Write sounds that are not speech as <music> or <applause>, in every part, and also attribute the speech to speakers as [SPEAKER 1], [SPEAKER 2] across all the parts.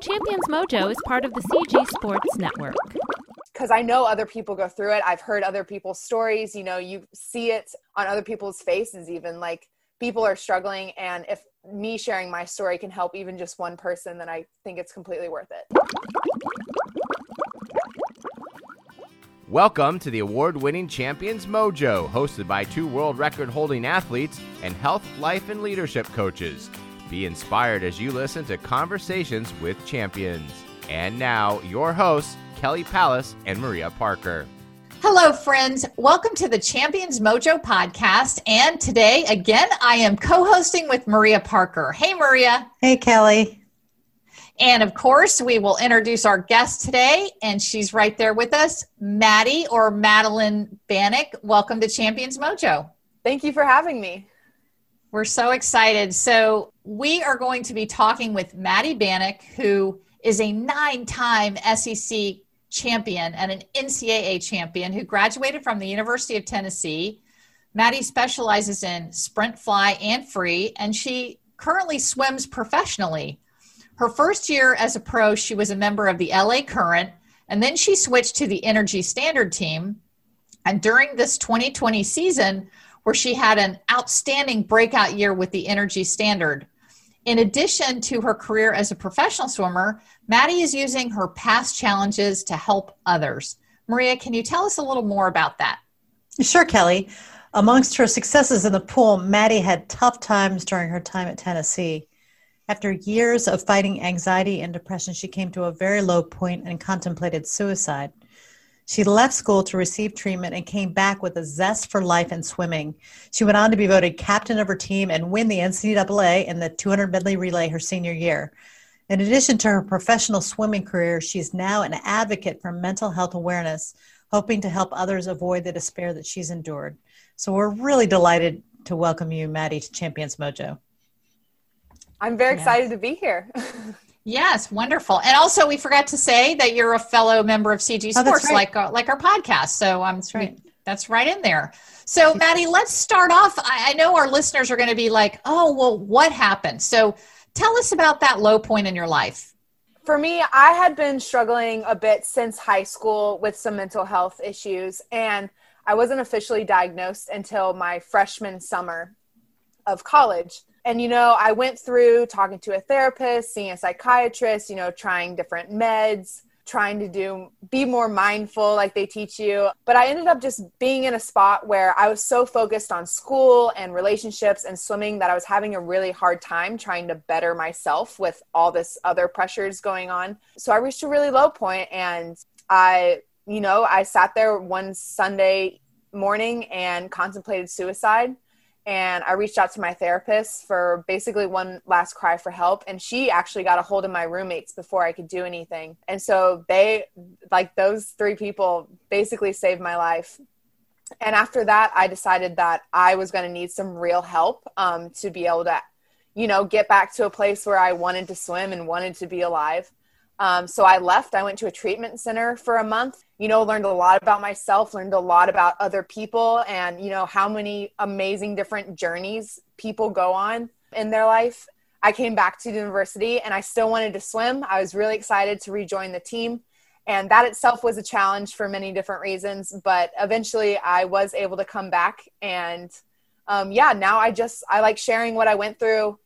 [SPEAKER 1] Champions Mojo is part of the CG Sports Network.
[SPEAKER 2] Because I know other people go through it. I've heard other people's stories. You know, you see it on other people's faces, even like people are struggling. And if me sharing my story can help even just one person, then I think it's completely worth it.
[SPEAKER 3] Welcome to the award winning Champions Mojo, hosted by two world record holding athletes and health, life, and leadership coaches. Be inspired as you listen to conversations with champions. And now, your hosts, Kelly Palace and Maria Parker.
[SPEAKER 4] Hello, friends. Welcome to the Champions Mojo podcast. And today, again, I am co hosting with Maria Parker. Hey, Maria.
[SPEAKER 5] Hey, Kelly.
[SPEAKER 4] And of course, we will introduce our guest today, and she's right there with us, Maddie or Madeline Banic. Welcome to Champions Mojo.
[SPEAKER 2] Thank you for having me.
[SPEAKER 4] We're so excited. So, we are going to be talking with Maddie Banic, who is a nine time SEC champion and an NCAA champion who graduated from the University of Tennessee. Maddie specializes in sprint, fly, and free, and she currently swims professionally. Her first year as a pro, she was a member of the LA Current, and then she switched to the Energy Standard team. And during this 2020 season, where she had an outstanding breakout year with the Energy Standard. In addition to her career as a professional swimmer, Maddie is using her past challenges to help others. Maria, can you tell us a little more about that?
[SPEAKER 5] Sure, Kelly. Amongst her successes in the pool, Maddie had tough times during her time at Tennessee. After years of fighting anxiety and depression, she came to a very low point and contemplated suicide. She left school to receive treatment and came back with a zest for life and swimming. She went on to be voted captain of her team and win the NCAA in the 200 medley relay her senior year. In addition to her professional swimming career, she's now an advocate for mental health awareness, hoping to help others avoid the despair that she's endured. So we're really delighted to welcome you, Maddie, to Champions Mojo.
[SPEAKER 2] I'm very yes. excited to be here. <laughs>
[SPEAKER 4] Yes, wonderful. And also, we forgot to say that you're a fellow member of CG oh, Sports, oh, right. like uh, like our podcast. So um, that's right. That's right in there. So, Maddie, let's start off. I, I know our listeners are going to be like, "Oh, well, what happened?" So, tell us about that low point in your life.
[SPEAKER 2] For me, I had been struggling a bit since high school with some mental health issues, and I wasn't officially diagnosed until my freshman summer of college and you know i went through talking to a therapist seeing a psychiatrist you know trying different meds trying to do be more mindful like they teach you. But i ended up just being in a spot where i was so focused on school and relationships and swimming that i was having a really hard time trying to better myself with all this other pressures going on. So i reached a really low point and i you know i sat there one sunday morning and contemplated suicide and I reached out to my therapist for basically one last cry for help. And she actually got a hold of my roommates before I could do anything. And so they, like those three people, basically saved my life. And after that, I decided that I was going to need some real help um, to be able to, you know, get back to a place where I wanted to swim and wanted to be alive. Um, so I left. I went to a treatment center for a month. You know, learned a lot about myself, learned a lot about other people, and you know how many amazing different journeys people go on in their life. I came back to the university and I still wanted to swim. I was really excited to rejoin the team. And that itself was a challenge for many different reasons. But eventually I was able to come back. And um, yeah, now I just, I like sharing what I went through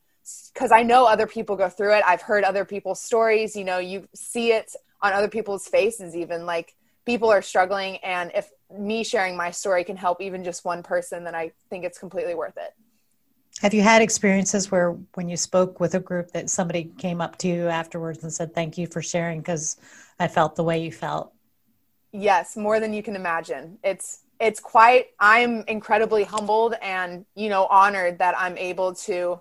[SPEAKER 2] because I know other people go through it. I've heard other people's stories. You know, you see it on other people's faces, even like people are struggling. And if me sharing my story can help even just one person, then I think it's completely worth it.
[SPEAKER 5] Have you had experiences where, when you spoke with a group, that somebody came up to you afterwards and said, Thank you for sharing because I felt the way you felt?
[SPEAKER 2] Yes, more than you can imagine. It's it's quite i'm incredibly humbled and you know honored that i'm able to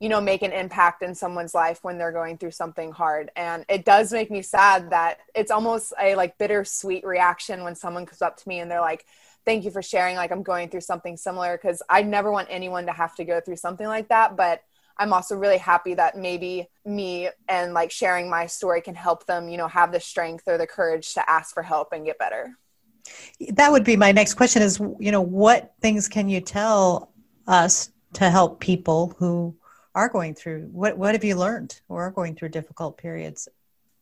[SPEAKER 2] you know make an impact in someone's life when they're going through something hard. And it does make me sad that it's almost a like bittersweet reaction when someone comes up to me and they're like thank you for sharing like i'm going through something similar. Because i never want anyone to have to go through something like that but i'm also really happy that maybe me and like sharing my story can help them you know have the strength or the courage to ask for help and get better.
[SPEAKER 5] That would be my next question is you know what things can you tell us to help people who are going through what what have you learned or are going through difficult periods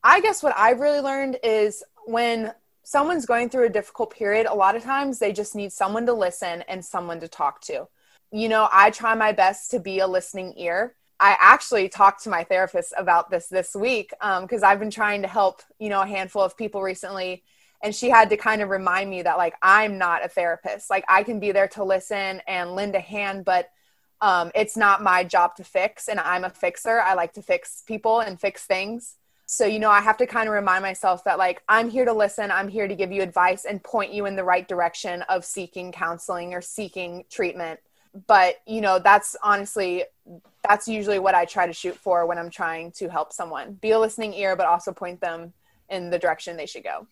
[SPEAKER 2] I guess what I've really learned is when someone's going through a difficult period, a lot of times they just need someone to listen and someone to talk to. You know, I try my best to be a listening ear. I actually talked to my therapist about this this week because um, I've been trying to help, you know, a handful of people recently. And she had to kind of remind me that, like, I'm not a therapist. Like, I can be there to listen and lend a hand, but um, it's not my job to fix. And I'm a fixer. I like to fix people and fix things. So, you know, I have to kind of remind myself that, like, I'm here to listen, I'm here to give you advice and point you in the right direction of seeking counseling or seeking treatment. But, you know, that's honestly, that's usually what I try to shoot for when I'm trying to help someone be a listening ear, but also point them in the direction they should go.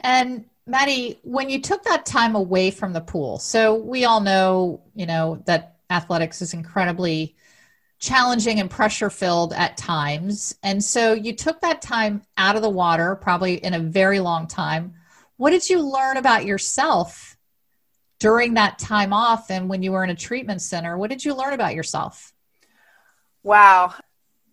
[SPEAKER 4] And Maddie, when you took that time away from the pool, so we all know, you know, that athletics is incredibly challenging and pressure filled at times. And so you took that time out of the water, probably in a very long time. What did you learn about yourself during that time off and when you were in a treatment center? What did you learn about yourself?
[SPEAKER 2] Wow.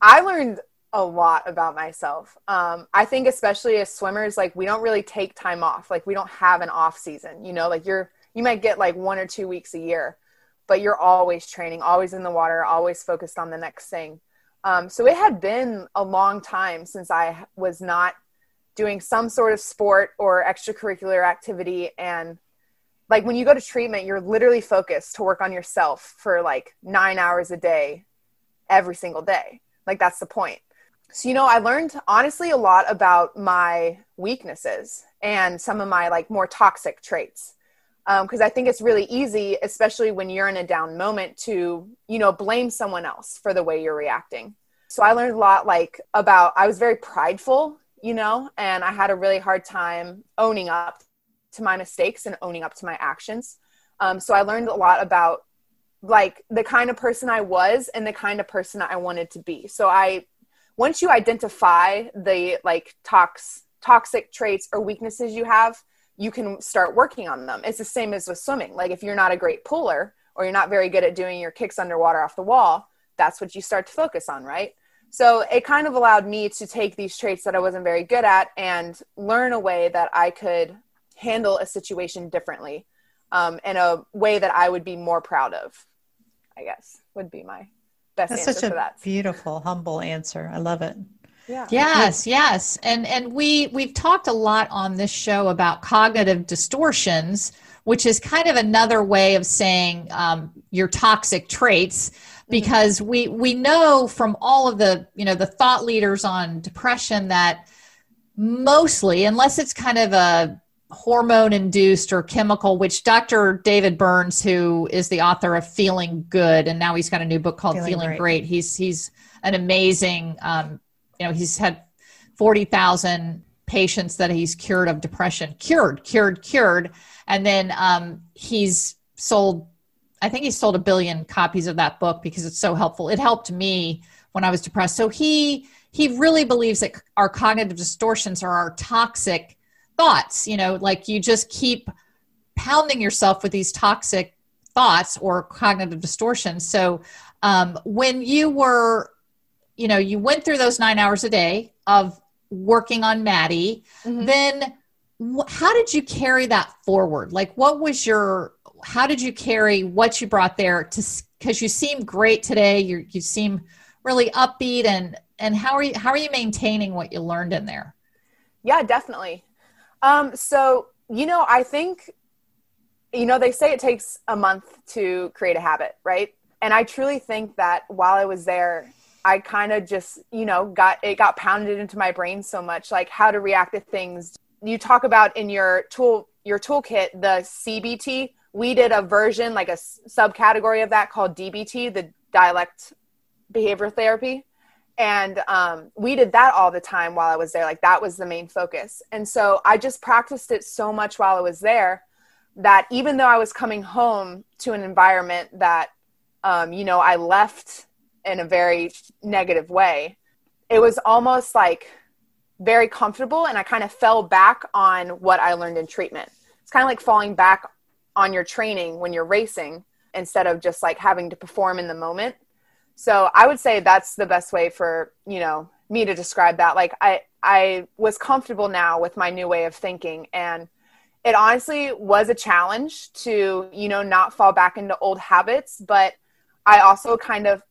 [SPEAKER 2] I learned a lot about myself. Um, I think, especially as swimmers, like we don't really take time off. Like we don't have an off season, you know, like you're, you might get like one or two weeks a year but you're always training, always in the water, always focused on the next thing. Um, so it had been a long time since I was not doing some sort of sport or extracurricular activity. And like when you go to treatment, you're literally focused to work on yourself for like nine hours a day, every single day. Like that's the point. So, you know, I learned honestly a lot about my weaknesses and some of my like more toxic traits because um, I think it's really easy, especially when you're in a down moment, to you know blame someone else for the way you're reacting. So I learned a lot, like about I was very prideful, you know, and I had a really hard time owning up to my mistakes and owning up to my actions. Um, so I learned a lot about like the kind of person I was and the kind of person I wanted to be. So I once you identify the like tox toxic traits or weaknesses you have you can start working on them. It's the same as with swimming. Like if you're not a great puller or you're not very good at doing your kicks underwater off the wall, that's what you start to focus on, right? So it kind of allowed me to take these traits that I wasn't very good at and learn a way that I could handle a situation differently um, in a way that I would be more proud of, I guess, would be my best
[SPEAKER 5] That's
[SPEAKER 2] answer
[SPEAKER 5] such a
[SPEAKER 2] that.
[SPEAKER 5] beautiful, humble answer. I love it.
[SPEAKER 2] Yeah.
[SPEAKER 4] Yes, yes. And and we we've talked a lot on this show about cognitive distortions, which is kind of another way of saying um, your toxic traits mm-hmm. because we we know from all of the you know the thought leaders on depression that mostly unless it's kind of a hormone induced or chemical which dr david burns who is the author of feeling good and now he's got a new book called feeling, feeling great. great. he's he's an amazing um, you know he's had 40,000 patients that he's cured of depression cured cured cured and then um, he's sold i think he's sold a billion copies of that book because it's so helpful it helped me when i was depressed so he he really believes that our cognitive distortions are our toxic thoughts you know like you just keep pounding yourself with these toxic thoughts or cognitive distortions. So um, when you were you know you went through those nine hours a day of working on maddie mm-hmm. then wh- how did you carry that forward? Like what was your how did you carry what you brought there to because you seem great today. You you seem really upbeat and and how are you how are you maintaining what you learned in there?
[SPEAKER 2] Yeah definitely um so you know i think you know they say it takes a month to create a habit right and i truly think that while i was there I kind of just, you know, got it got pounded into my brain so much, like how to react to things. You talk about in your tool your toolkit the CBT. We did a version, like a subcategory of that called DBT, the dialect behavior therapy. And um, we did that all the time while I was there. Like that was the main focus. And so I just practiced it so much while I was there that even though I was coming home to an environment that, um, you know, I left in a very negative way, it was almost like very comfortable and I kind of fell back on what I learned in treatment. It's kind of like falling back on your training when you're racing instead of just like having to perform in the moment. So I would say that's the best way for, you know, me to describe that. Like I I was comfortable now with my new way of thinking and it honestly was a challenge to, you know, not fall back into old habits, but I also kind of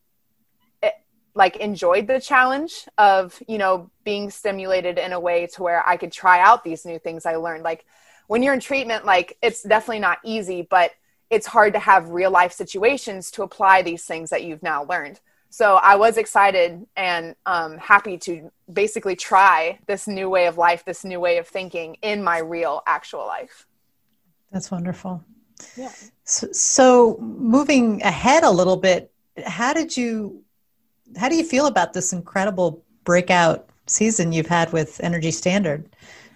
[SPEAKER 2] eh, like enjoyed the challenge of, you know, being stimulated in a way to where I could try out these new things I learned. Like when you're in treatment, like it's definitely not easy, but it's hard to have real life situations to apply these things that you've now learned. So I was excited and um, happy to basically try this new way of life, this new way of thinking in my real, actual life.
[SPEAKER 5] That's wonderful.
[SPEAKER 2] Yeah.
[SPEAKER 5] So, so moving ahead a little bit, how did you, how do you feel about this incredible breakout season you've had with Energy Standard?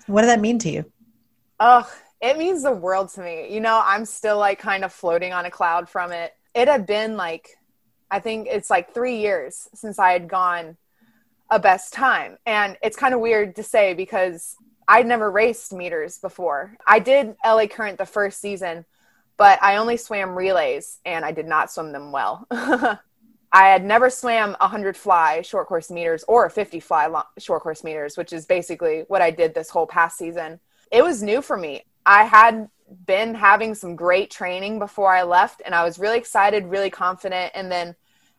[SPEAKER 5] What did that mean to you?
[SPEAKER 2] Oh, it means the world to me. You know, I'm still like kind of floating on a cloud from it. It had been like, I think it's like three years since I had gone a best time. And it's kind of weird to say because I'd never raced meters before. I did LA Current the first season, but I only swam relays and I did not swim them well. <laughs> I had never swam 100 fly short course meters or 50 fly long, short course meters, which is basically what I did this whole past season. It was new for me. I had been having some great training before I left, and I was really excited, really confident. And then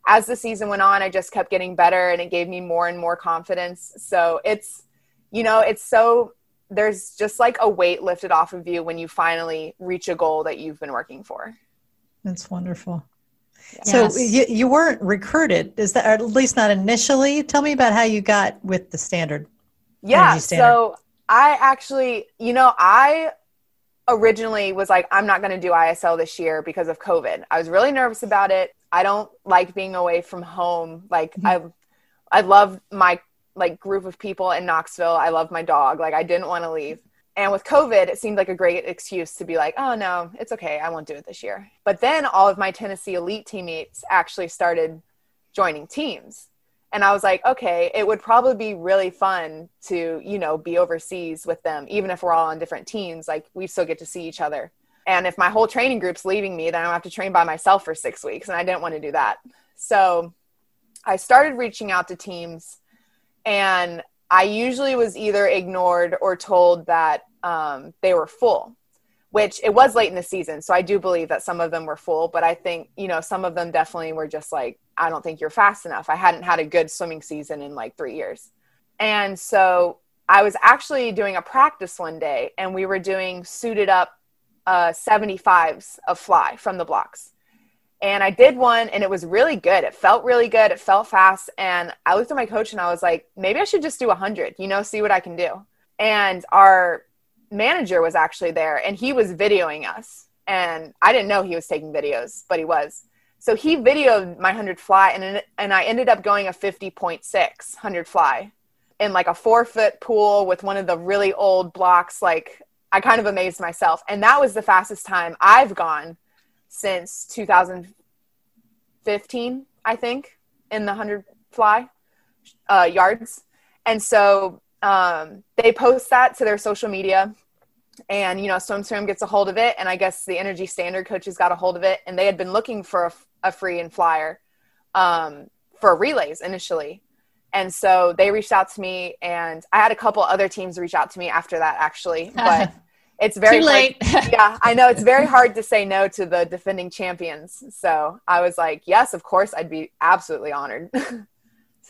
[SPEAKER 2] as the season went on, I just kept getting better, and it gave me more and more confidence. So it's, you know, it's so there's just like a weight lifted off of you when you finally reach a goal that you've been working for.
[SPEAKER 5] That's wonderful. Yes. So you, you weren't recruited, is that, or at least not initially? Tell me about how you got with the standard.
[SPEAKER 2] Yeah. Standard. So I actually, you know, I originally was like, I'm not going to do ISL this year because of COVID. I was really nervous about it. I don't like being away from home. Like mm-hmm. I, I love my like group of people in Knoxville. I love my dog. Like I didn't want to leave. And with COVID, it seemed like a great excuse to be like, oh no, it's okay. I won't do it this year. But then all of my Tennessee elite teammates actually started joining teams and I was like, okay, it would probably be really fun to, you know, be overseas with them, even if we're all on different teams. Like, we still get to see each other. And if my whole training group's leaving me, then I don't have to train by myself for six weeks. And I didn't want to do that. So I started reaching out to teams, and I usually was either ignored or told that um, they were full which it was late in the season. So I do believe that some of them were full, but I think, you know, some of them definitely were just like, I don't think you're fast enough. I hadn't had a good swimming season in like three years. And so I was actually doing a practice one day and we were doing suited up uh, 75s of fly from the blocks. And I did one and it was really good. It felt really good. It felt fast. And I looked at my coach and I was like, maybe I should just do 100, you know, see what I can do. And our manager was actually there and he was videoing us. And I didn't know he was taking videos, but he was. So he videoed my 100 fly and, and I ended up going a 50.6 100 fly in like a four foot pool with one of the really old blocks. Like I kind of amazed myself. And that was the fastest time I've gone since 2015, I think, in the 100 fly uh, yards. And so um, they post that to their social media and you know swim gets a hold of it and i guess the energy standard coaches got a hold of it and they had been looking for a, a free and flyer um, for relays initially. And so they reached out to me and i had a couple other teams reach out to me after that actually <laughs> but it's very
[SPEAKER 4] Too late.
[SPEAKER 2] Hard, <laughs> yeah i know it's very hard to say no to the defending champions. So i was like yes of course i'd be absolutely honored <laughs>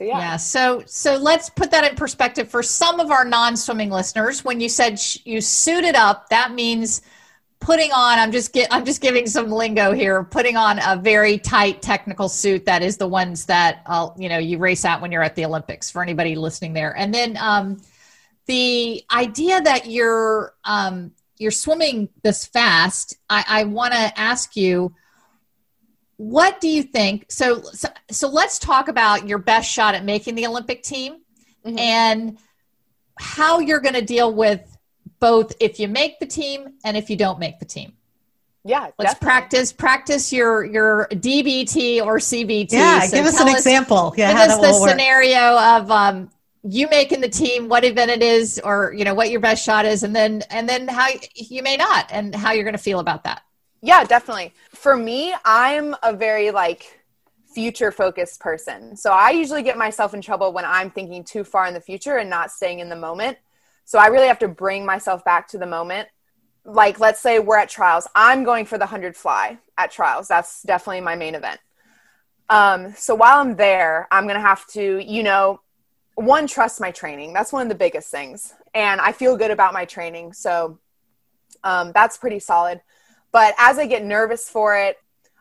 [SPEAKER 4] So yeah. Yeah. So so let's put that in perspective for some of our non-swimming listeners. When you said sh- you suited up, that means putting on. I'm just get. I'm just giving some lingo here. Putting on a very tight technical suit that is the ones that uh, you know you race out when you're at the Olympics. For anybody listening there, and then um, the idea that you're um, you're swimming this fast. I, I want to ask you what do you think? So, so so let's talk about your best shot at making the olympic team mm-hmm. and how you're going to deal with both if you make the team and if you don't make the team.
[SPEAKER 2] Yeah
[SPEAKER 4] let's definitely. practice practice your your dbt or cbt
[SPEAKER 5] yeah so give us an us, example. Yeah
[SPEAKER 4] give us the scenario of um, you making the team what event it is or you know what your best shot is and then and then how you may not and how you're going to feel about that
[SPEAKER 2] yeah, definitely. For me, I'm a very like future focused person. So I usually get myself in trouble when I'm thinking too far in the future and not staying in the moment. So I really have to bring myself back to the moment. Like, let's say we're at trials. I'm going for the 100 fly at trials. That's definitely my main event. Um, so while I'm there, I'm going to have to, you know, one, trust my training. That's one of the biggest things. And I feel good about my training. So um, that's pretty solid. But as I get nervous for it,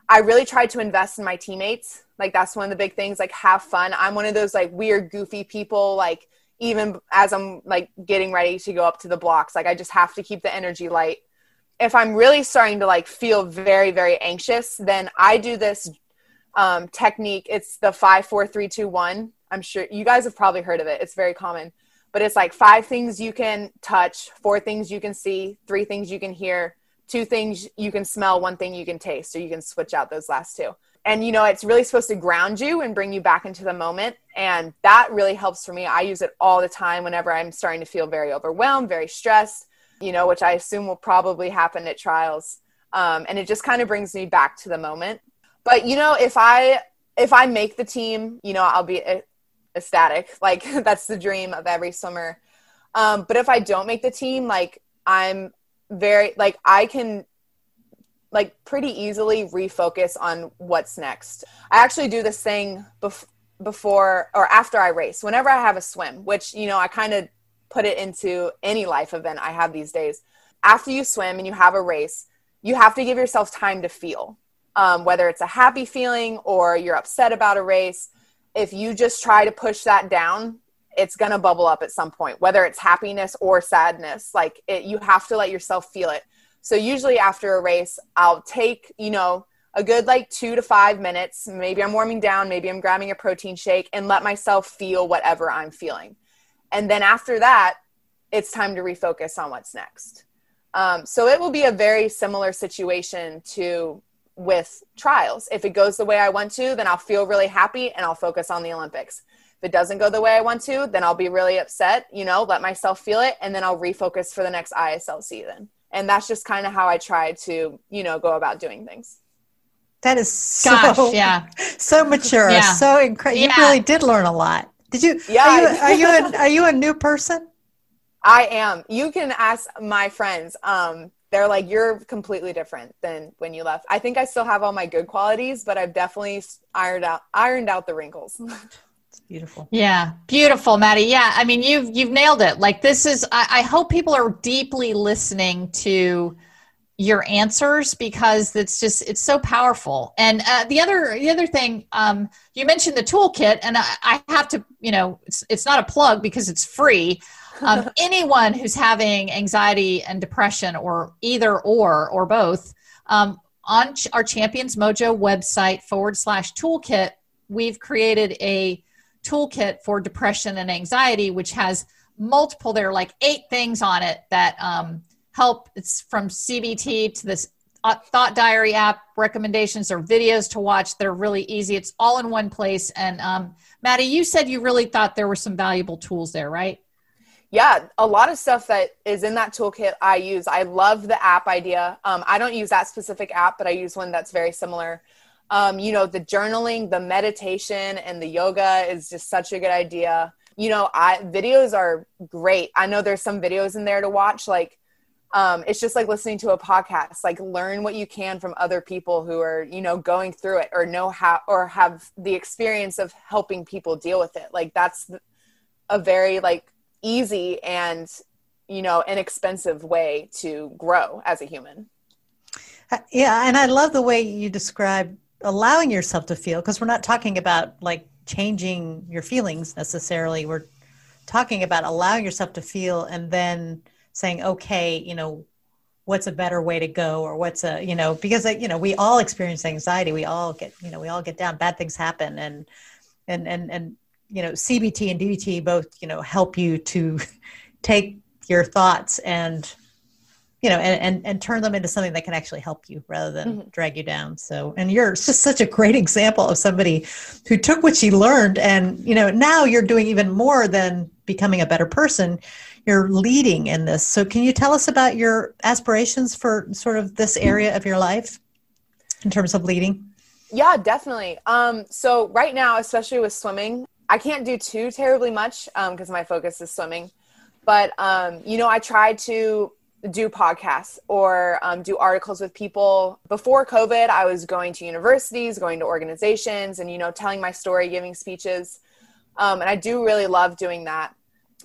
[SPEAKER 2] I really try to invest in my teammates. Like that's one of the big things. Like have fun. I'm one of those like weird, goofy people. Like even as I'm like getting ready to go up to the blocks, like I just have to keep the energy light. If I'm really starting to like feel very, very anxious, then I do this um, technique. It's the five, four, three, two, one. I'm sure you guys have probably heard of it. It's very common, but it's like five things you can touch, four things you can see, three things you can hear, two things you can smell, one thing you can taste, so you can switch out those last two. And you know, it's really supposed to ground you and bring you back into the moment. And that really helps for me. I use it all the time whenever I'm starting to feel very overwhelmed, very stressed, you know, which I assume will probably happen at trials. Um, and it just kind of brings me back to the moment. But you know, if I if I make the team, you know, I'll be ecstatic. <laughs> Like that's the dream of every swimmer. Um, but if I don't make the team, like I'm very like I can like pretty easily refocus on what's next. I actually do this thing bef- before or after I race. Whenever I have a swim, which you know I kind of put it into any life event I have these days. After you swim and you have a race, you have to give yourself time to feel. Um, whether it's a happy feeling or you're upset about a race, if you just try to push that down, it's going to bubble up at some point whether it's happiness or sadness like it, you have to let yourself feel it. So usually after a race i'll take you know a good like two to five minutes maybe i'm warming down maybe i'm grabbing a protein shake and let myself feel whatever i'm feeling. And then after that it's time to refocus on what's next. Um, so it will be a very similar situation to with trials. If it goes the way i want to then i'll feel really happy and i'll focus on the olympics if it doesn't go the way I want to, then I'll be really upset, you know, let myself feel it, and then I'll refocus for the next ISL season. And that's just kind of how I try to, you know, go about doing things.
[SPEAKER 5] That is so,
[SPEAKER 4] Gosh, yeah. <laughs>
[SPEAKER 5] so mature, yeah. so incredible. Yeah. You really did learn a lot. Did you? Yeah. Are you, are you, a, <laughs> are you a new person?
[SPEAKER 2] I am. You can ask my friends. Um, they're like, you're completely different than when you left. I think I still have all my good qualities, but I've definitely ironed out ironed out the wrinkles. <laughs>
[SPEAKER 5] beautiful.
[SPEAKER 4] Yeah beautiful maddie. Yeah i mean you've you've nailed it. Like this is I, I, hope people are deeply listening to your answers because it's just it's so powerful. And uh, the other the other thing um, you mentioned the toolkit and I, I, have to you know it's, it's not a plug because it's free. Um, <laughs> anyone who's having anxiety and depression or either or or both um, on our champions mojo website forward slash toolkit we've created a toolkit for depression and anxiety, which has multiple, there are like eight things on it that um, help. It's from CBT to this uh, thought diary app recommendations or videos to watch. They're really easy. It's all in one place. And um, Maddie, you said you really thought there were some valuable tools there, right?
[SPEAKER 2] Yeah, a lot of stuff that is in that toolkit I use. I love the app idea. Um, I don't use that specific app, but I use one that's very similar um, you know, the journaling, the meditation, and the yoga is just such a good idea. You know, I videos are great. I know there's some videos in there to watch. Like, um, it's just like listening to a podcast. Like, learn what you can from other people who are, you know, going through it or know how or have the experience of helping people deal with it. Like, that's a very like easy and you know inexpensive way to grow as a human.
[SPEAKER 5] Uh, yeah, and I love the way you describe allowing yourself to feel because we're not talking about like changing your feelings necessarily. We're talking about allowing yourself to feel and then saying okay you know what's a better way to go or what's a you know because you know we all experience anxiety. We all get you know we all get down. Bad things happen. And and and and you know cbt and dbt both you know help you to <laughs> take your thoughts and you know, and, and, and turn them into something that can actually help you rather than mm-hmm. drag you down. So, and you're just such a great example of somebody who took what she learned and, you know, now you're doing even more than becoming a better person. You're leading in this. So, can you tell us about your aspirations for sort of this area of your life in terms of leading?
[SPEAKER 2] Yeah, definitely. Um, so right now, especially with swimming, I can't do too terribly much because um, my focus is swimming. But um, you know, I try to do podcasts or um, do articles with people. Before COVID, I was going to universities, going to organizations, and you know, telling my story, giving speeches. Um, and I do really love doing that.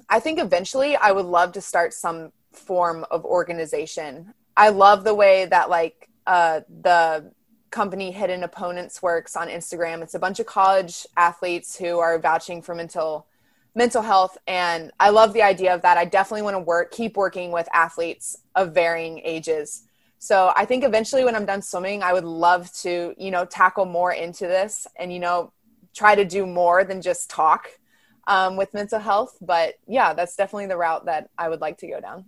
[SPEAKER 2] I think eventually I would love to start some form of organization. I love the way that like uh, the company Hidden Opponents works on Instagram. It's a bunch of college athletes who are vouching for mental mental health and I love the idea of that. I definitely want to work keep working with athletes of varying ages. So I think eventually when I'm done swimming, I would love to, you know, tackle more into this and you know, try to do more than just talk um, with mental health. But yeah, that's definitely the route that I would like to go down.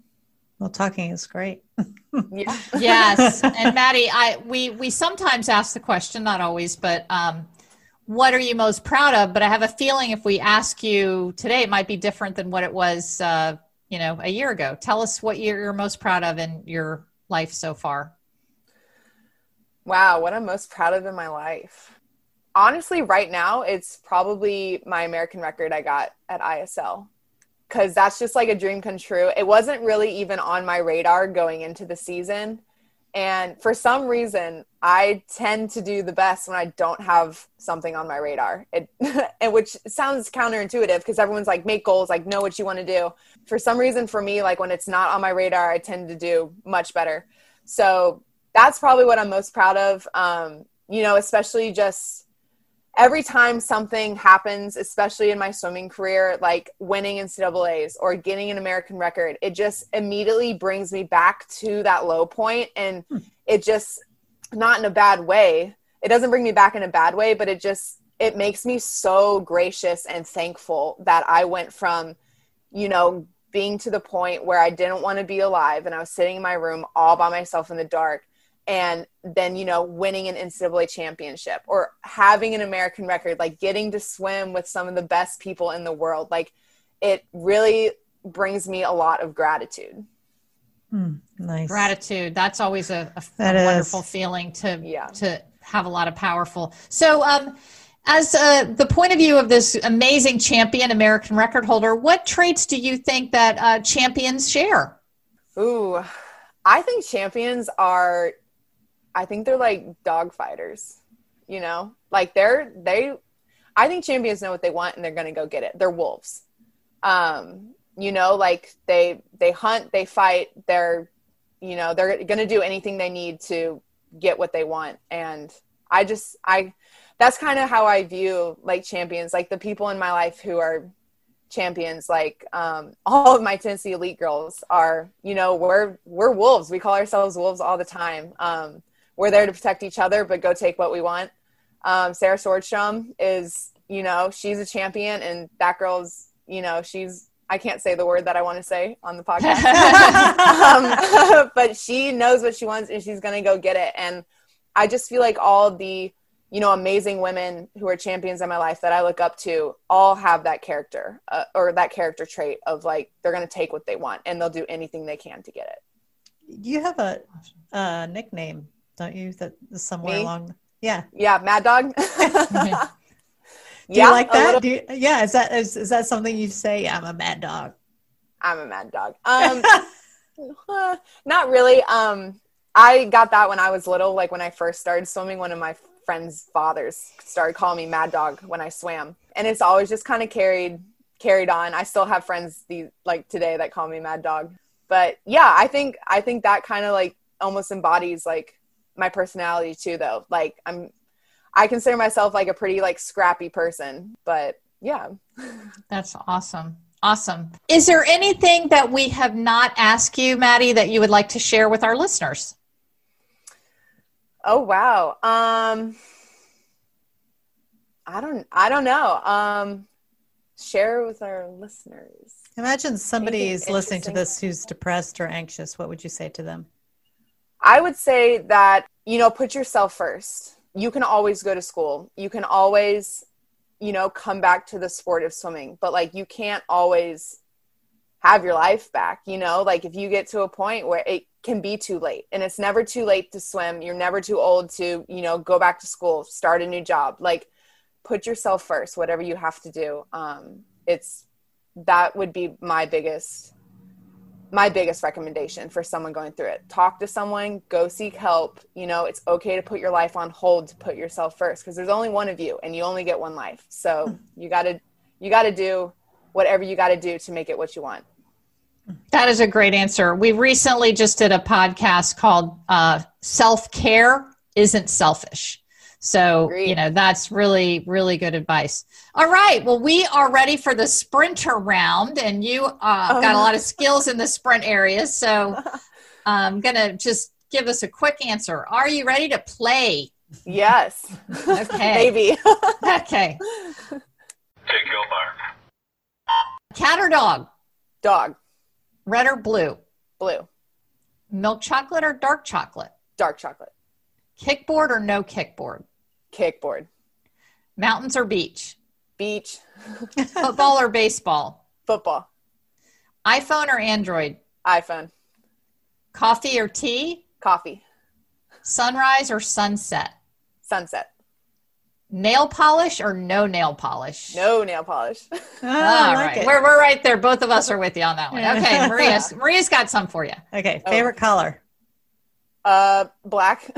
[SPEAKER 5] Well, talking is great. <laughs>
[SPEAKER 2] yeah.
[SPEAKER 4] yes, <laughs> and Maddie, I we we sometimes ask the question, not always, but um, what are you most proud of? But I have a feeling if we ask you today, it might be different than what it was, uh, you know, a year ago. Tell us what you're most proud of in your life so far.
[SPEAKER 2] Wow, what I'm most proud of in my life. Honestly, right now, it's probably my American record I got at ISL because that's just like a dream come true. It wasn't really even on my radar going into the season. And for some reason, I tend to do the best when I don't have something on my radar. It, <laughs> and which sounds counterintuitive because everyone's like, make goals, like know what you want to do. For some reason, for me, like when it's not on my radar, I tend to do much better. So that's probably what I'm most proud of. Um, you know, especially just every time something happens, especially in my swimming career, like winning NCAA's or getting an American record, it just immediately brings me back to that low point and hmm. it just not in a bad way. It doesn't bring me back in a bad way, but it just it makes me so gracious and thankful that I went from, you know, being to the point where I didn't want to be alive and I was sitting in my room all by myself in the dark and then you know winning an ncaa championship or having an american record like getting to swim with some of the best people in the world like it really brings me a lot of gratitude.
[SPEAKER 5] Hmm, nice.
[SPEAKER 4] Gratitude. That's always a, a, a wonderful feeling to yeah. to have a lot of powerful. So um as uh, the point of view of this amazing champion american record holder what traits do you think that uh, champions share?
[SPEAKER 2] Ooh i think champions are I think they're like dog fighters, you know? Like they're they I think champions know what they want and they're going to go get it. They're wolves. Um, you know, like they they hunt, they fight, they're you know, they're going to do anything they need to get what they want and I just I that's kind of how I view like champions, like the people in my life who are champions like um, <laughs> all of my tennessee elite girls are you know we're we're wolves we call ourselves wolves all the time um, we're there to protect each other, but go take what we want. Um, Sarah Sjöström is, you know, she's a champion, and that girl's, you know, she's. I can't say the word that I want to say on the <laughs> podcast, um, <laughs> but she knows what she wants, and she's gonna go get it. And I just feel like all the, you know, amazing women who are champions in my life that I look up to all have that character uh, or that character trait of like they're gonna take what they want and they'll do anything they can to get it.
[SPEAKER 5] You have a, a nickname don't you? That somewhere Me? along. Yeah.
[SPEAKER 2] Yeah, Mad Dog. <laughs> <laughs>
[SPEAKER 5] Do yeah, you like that? Little... You, yeah, is that is, is that something you say? I'm a mad dog.
[SPEAKER 2] I'm a mad dog. Um, <laughs> not really. Um, I got that when I was little. Like when I first started swimming, one of my friends' fathers started calling me Mad Dog when I swam, and it's always just kind of carried carried on. I still have friends the like today that call me Mad Dog. But yeah, I think I think that kind of like almost embodies like my personality too though. Like i'm i consider myself like a pretty like scrappy person but yeah. <laughs>
[SPEAKER 4] That's awesome. Awesome. Is there anything that we have not asked you maddie that you would like to share with our listeners?
[SPEAKER 2] Oh wow. Um i don't i don't know. Um share with our listeners.
[SPEAKER 5] Imagine somebody is listening to this who's depressed or anxious. What would you say to them
[SPEAKER 2] I would say that, you know, put yourself first. You can always go to school. You can always, you know, come back to the sport of swimming, but like you can't always have your life back, you know? Like if you get to a point where it can be too late and it's never too late to swim you're never too old to you know go back to school start a new job like put yourself first whatever you have to do um, it's that would be my biggest my biggest recommendation for someone going through it. Talk to someone go seek help. You know it's okay to put your life on hold to put yourself first because there's only one of you and you only get one life. So you got to you got to do whatever you got to do to make it what you want.
[SPEAKER 4] That is a great answer. We recently just did a podcast called uh, Self Care Isn't Selfish. So,
[SPEAKER 2] Agreed.
[SPEAKER 4] you know, that's really, really good advice. All right. Well, we are ready for the sprinter round, and you uh, got a lot of skills in the sprint area. So, <laughs> I'm going to just give us a quick answer. Are you ready to play?
[SPEAKER 2] yes
[SPEAKER 4] Okay. <laughs>
[SPEAKER 2] maybe <laughs>
[SPEAKER 4] Okay.
[SPEAKER 6] Take your mark.
[SPEAKER 4] Cat or dog?
[SPEAKER 2] dog
[SPEAKER 4] Red or blue?
[SPEAKER 2] blue
[SPEAKER 4] Milk chocolate or dark chocolate?
[SPEAKER 2] dark chocolate
[SPEAKER 4] Kickboard or no kickboard?
[SPEAKER 2] kickboard
[SPEAKER 4] Mountains or beach?
[SPEAKER 2] beach <laughs>
[SPEAKER 4] Football or baseball?
[SPEAKER 2] football
[SPEAKER 4] iPhone or Android?
[SPEAKER 2] iphone
[SPEAKER 4] Coffee or tea?
[SPEAKER 2] coffee
[SPEAKER 4] Sunrise or sunset?
[SPEAKER 2] sunset
[SPEAKER 4] Nail polish or no nail polish?
[SPEAKER 2] no nail polish <laughs>
[SPEAKER 5] Oh,
[SPEAKER 4] All
[SPEAKER 5] like
[SPEAKER 4] right. We're, we're right there. Both of us are with you on that one. Okay, Maria. <laughs> Maria's got some for you.
[SPEAKER 5] Okay,
[SPEAKER 2] Oh.
[SPEAKER 5] favorite color,
[SPEAKER 2] uh black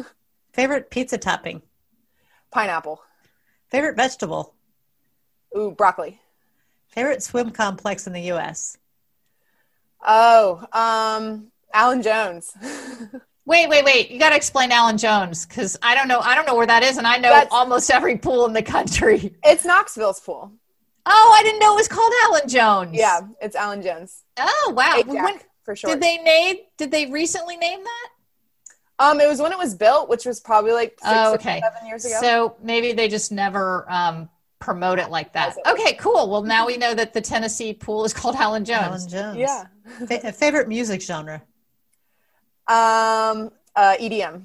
[SPEAKER 2] <laughs>
[SPEAKER 5] favorite pizza topping,
[SPEAKER 2] pineapple
[SPEAKER 5] favorite vegetable,
[SPEAKER 2] ooh broccoli
[SPEAKER 5] favorite swim complex in the U.S.
[SPEAKER 2] oh um allan jones <laughs>
[SPEAKER 4] Wait, wait, wait. You got to explain Allan Jones because I don't know. I don't know where that is, and I know
[SPEAKER 2] That's-
[SPEAKER 4] almost every pool in the country. <laughs>
[SPEAKER 2] it's knoxville's pool
[SPEAKER 4] Oh, I didn't know it was called Allan Jones.
[SPEAKER 2] yeah it's allan jones
[SPEAKER 4] Oh, wow.
[SPEAKER 2] Eight
[SPEAKER 4] When-
[SPEAKER 2] for sure
[SPEAKER 4] did they name? Did they recently name that?
[SPEAKER 2] Um it was when it was built which was probably like six
[SPEAKER 4] Oh,
[SPEAKER 2] or
[SPEAKER 4] okay.
[SPEAKER 2] seven years ago
[SPEAKER 4] So maybe they just never um, promote it like that.
[SPEAKER 2] As it was.
[SPEAKER 4] Okay, cool. Well, now we <laughs> know that the Tennessee pool is called Allan Jones.
[SPEAKER 5] Allan Jones.
[SPEAKER 2] yeah
[SPEAKER 5] Fa- favorite music genre.
[SPEAKER 2] um uh edm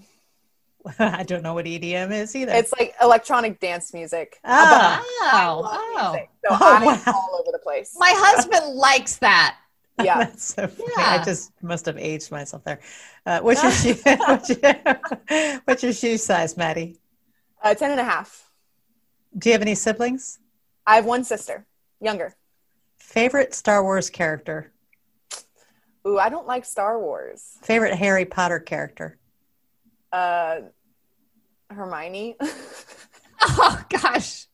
[SPEAKER 2] <laughs>
[SPEAKER 5] I don't know what EDM is either.
[SPEAKER 2] it's like electronic dance music
[SPEAKER 5] ah,
[SPEAKER 2] I
[SPEAKER 4] Oh,
[SPEAKER 2] love
[SPEAKER 4] oh.
[SPEAKER 2] music, so
[SPEAKER 5] Oh,
[SPEAKER 2] i'm
[SPEAKER 5] wow.
[SPEAKER 2] all over the place
[SPEAKER 4] My husband likes that. <laughs>
[SPEAKER 2] yeah
[SPEAKER 5] that's so funny.
[SPEAKER 4] Yeah.
[SPEAKER 5] I just must have aged myself there. Uh, what's your shoe? <laughs> what's, your, what's your shoe size, Maddie?
[SPEAKER 2] uh, 10 and a half
[SPEAKER 5] Do you have any siblings?
[SPEAKER 2] i have one sister younger
[SPEAKER 5] Favorite Star Wars character?
[SPEAKER 2] ooh i don't like star wars
[SPEAKER 5] Favorite Harry Potter character?
[SPEAKER 2] uh hermione <laughs>
[SPEAKER 4] Oh gosh,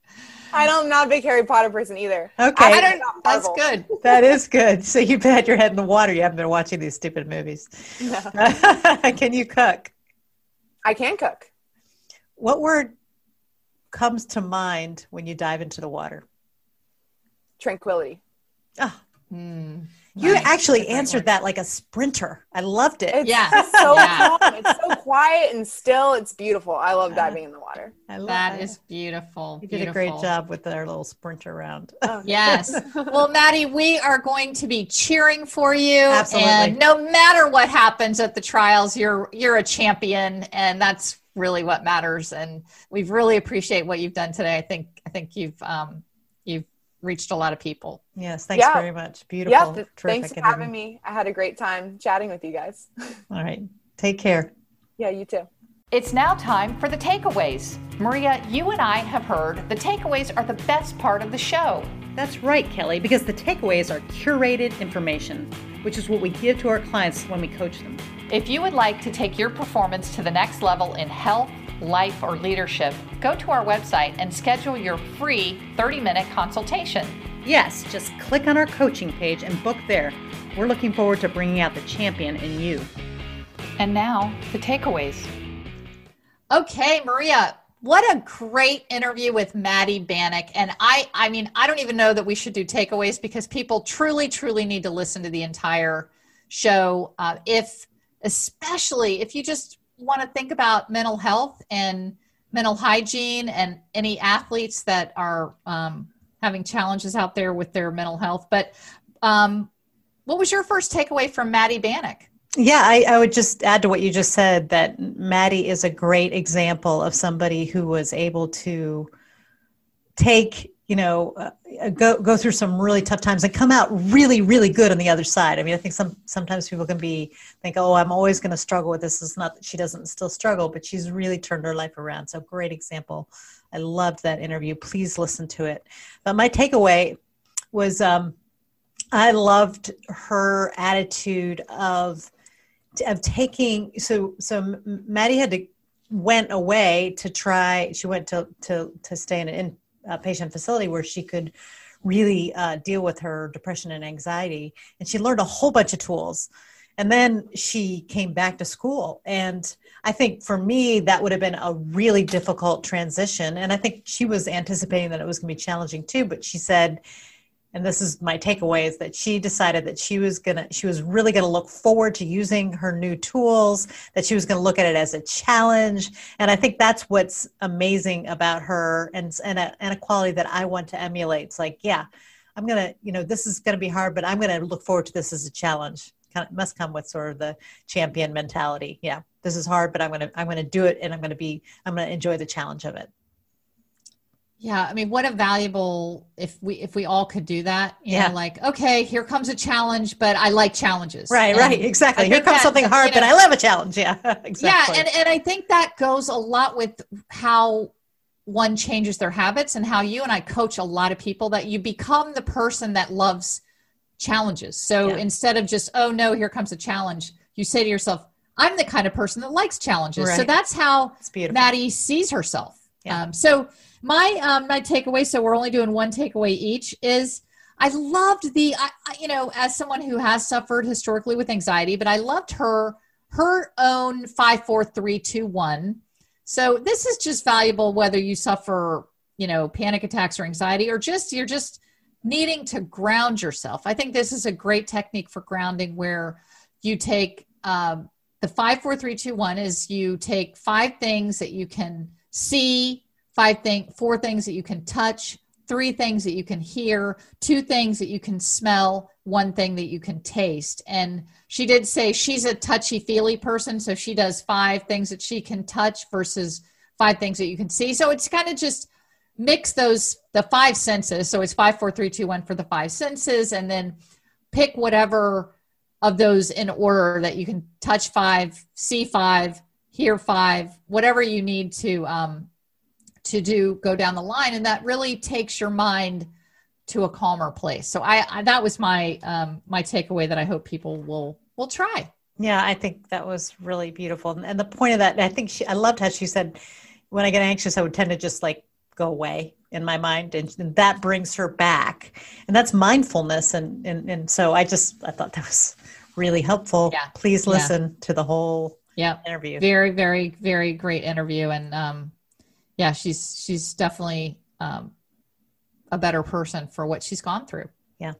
[SPEAKER 2] I don't, I'm not a big Harry Potter person either.
[SPEAKER 5] Okay,
[SPEAKER 4] I don't. That's good. <laughs>
[SPEAKER 5] that is good. So you've had your head in the water. You haven't been watching these stupid movies. <laughs> Can you cook?
[SPEAKER 2] I can cook.
[SPEAKER 5] What word comes to mind when you dive into the water?
[SPEAKER 2] Tranquility.
[SPEAKER 5] Oh,
[SPEAKER 4] Hmm.
[SPEAKER 5] You
[SPEAKER 4] Nice.
[SPEAKER 5] actually
[SPEAKER 4] That's a great
[SPEAKER 5] answered that like a sprinter. I loved it.
[SPEAKER 2] It's
[SPEAKER 4] Yeah.
[SPEAKER 2] so
[SPEAKER 4] Yeah.
[SPEAKER 2] calm. It's so <laughs> quiet and still. It's beautiful. I love diving in the water.
[SPEAKER 5] I love
[SPEAKER 4] That is beautiful.
[SPEAKER 5] You did a great job with our little sprinter round.
[SPEAKER 4] Yes. Well, Maddie, we are going to be cheering for you.
[SPEAKER 5] Absolutely.
[SPEAKER 4] And no matter what happens at the trials, you're you're a champion, and that's really what matters. And we've really appreciate what you've done today. I think I think you've um, you've reached a lot of people.
[SPEAKER 5] Yes, thanks
[SPEAKER 2] Yeah.
[SPEAKER 5] very much. Beautiful.
[SPEAKER 2] yeah. th-
[SPEAKER 5] Terrific
[SPEAKER 2] thanks for having me. I had a great time chatting with you guys. <laughs>
[SPEAKER 5] All right. Take care.
[SPEAKER 2] yeah, you too.
[SPEAKER 7] It's now time for the takeaways. Maria, you and I have heard the takeaways are the best part of the show.
[SPEAKER 8] That's right, Kelly, because the takeaways are curated information, which is what we give to our clients when we coach them.
[SPEAKER 7] If you would like to take your performance to the next level in health, life, or leadership, go to our website and schedule your free 30 minute consultation.
[SPEAKER 8] Yes, just click on our coaching page and book there. We're looking forward to bringing out the champion in you.
[SPEAKER 7] And now, the takeaways.
[SPEAKER 4] Okay, Maria, what a great interview with Maddie Banic. And I I mean, I don't even know that we should do takeaways because people truly, truly need to listen to the entire show. Uh, if especially if you just want to think about mental health and mental hygiene and any athletes that are um, having challenges out there with their mental health. But um, what was your first takeaway from Maddie Banic?
[SPEAKER 5] Yeah, I, I would just add to what you just said that Maddie is a great example of somebody who was able to take you know, uh, go go through some really tough times and come out really, really good on the other side. I mean, I think some sometimes people can be think, oh, I'm always going to struggle with this. It's not that she doesn't still struggle, but she's really turned her life around. So great example. I loved that interview. Please listen to it. But my takeaway was um, I loved her attitude of of taking. So so Maddie had to went away to try. She went to to to stay in an uh, patient facility where she could really uh, deal with her depression and anxiety. And she learned a whole bunch of tools. And then she came back to school. And I think for me, that would have been a really difficult transition. And I think she was anticipating that it was going to be challenging too. But she said, and this is my takeaway is that she decided that she was gonna she was really gonna look forward to using her new tools that she was gonna look at it as a challenge. And i think that's what's amazing about her and and a, and a quality that i want to emulate. It's like yeah i'm gonna you know this is gonna be hard but i'm gonna look forward to this as a challenge. Kind of must come with sort of the champion mentality. Yeah this is hard but i'm gonna i'm gonna do it and i'm gonna be i'm gonna enjoy the challenge of it
[SPEAKER 4] yeah, I mean, what a valuable if we if we all could do that. You yeah, know, like okay, here comes a challenge, but I like challenges.
[SPEAKER 5] Right, and right, exactly. Here comes that, something hard, you know, but I love a challenge. Yeah, <laughs> exactly.
[SPEAKER 4] Yeah, and and I think that goes a lot with how one changes their habits and how you and I coach a lot of people that you become the person that loves challenges. So yeah. instead of just oh no, here comes a challenge, you say to yourself, I'm the kind of person that likes challenges. Right. So that's how Maddie sees herself. Yeah. Um, so my um, my takeaway so we're only doing one takeaway each is i loved the I, you know as someone who has suffered historically with anxiety but i loved her her own five four three two one. So this is just valuable whether you suffer you know panic attacks or anxiety or just you're just needing to ground yourself. I think this is a great technique for grounding where you take um, the five four three two one is you take five things that you can see five things, four things that you can touch, three things that you can hear, two things that you can smell, one thing that you can taste. And she did say she's a touchy feely person, so she does five things that she can touch versus five things that you can see. So it's kind of just mix those the five senses. So it's five, four, three, two, one for the five senses, and then pick whatever of those in order that you can touch five, see five, hear five, whatever you need to um, to do go down the line and that really takes your mind to a calmer place. So i, I that was my um my takeaway that i hope people will will try.
[SPEAKER 5] Yeah i think that was really beautiful. And the point of that i think she i loved how she said when i get anxious i would tend to just like go away in my mind and, and that brings her back. And that's mindfulness and, and and so i just i thought that was really helpful. Yeah. please listen yeah. to the whole
[SPEAKER 4] yeah. interview. Very very very great interview and um yeah, she's she's definitely um, a better person for what she's gone through.
[SPEAKER 5] Yeah.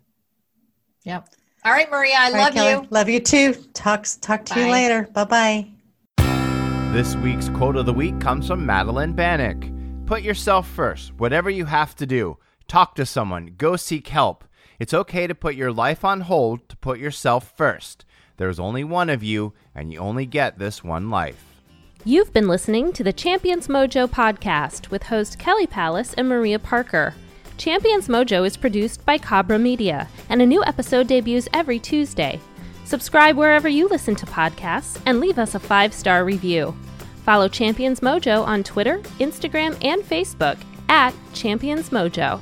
[SPEAKER 4] Yep. All right, Maria, I All love right, you.
[SPEAKER 5] Love you too. Talk talk to Bye. you later. Bye bye.
[SPEAKER 3] This week's quote of the week comes from Madeline Banic. Put yourself first. Whatever you have to do, talk to someone, go seek help. It's okay to put your life on hold to put yourself first. There's only one of you, and you only get this one life.
[SPEAKER 1] You've been listening to the Champions Mojo podcast with host Kelly Palace and Maria Parker. Champions Mojo is produced by Cabra Media, and a new episode debuts every Tuesday. Subscribe wherever you listen to podcasts and leave us a five star review. Follow Champions Mojo on Twitter, Instagram, and Facebook at Champions Mojo.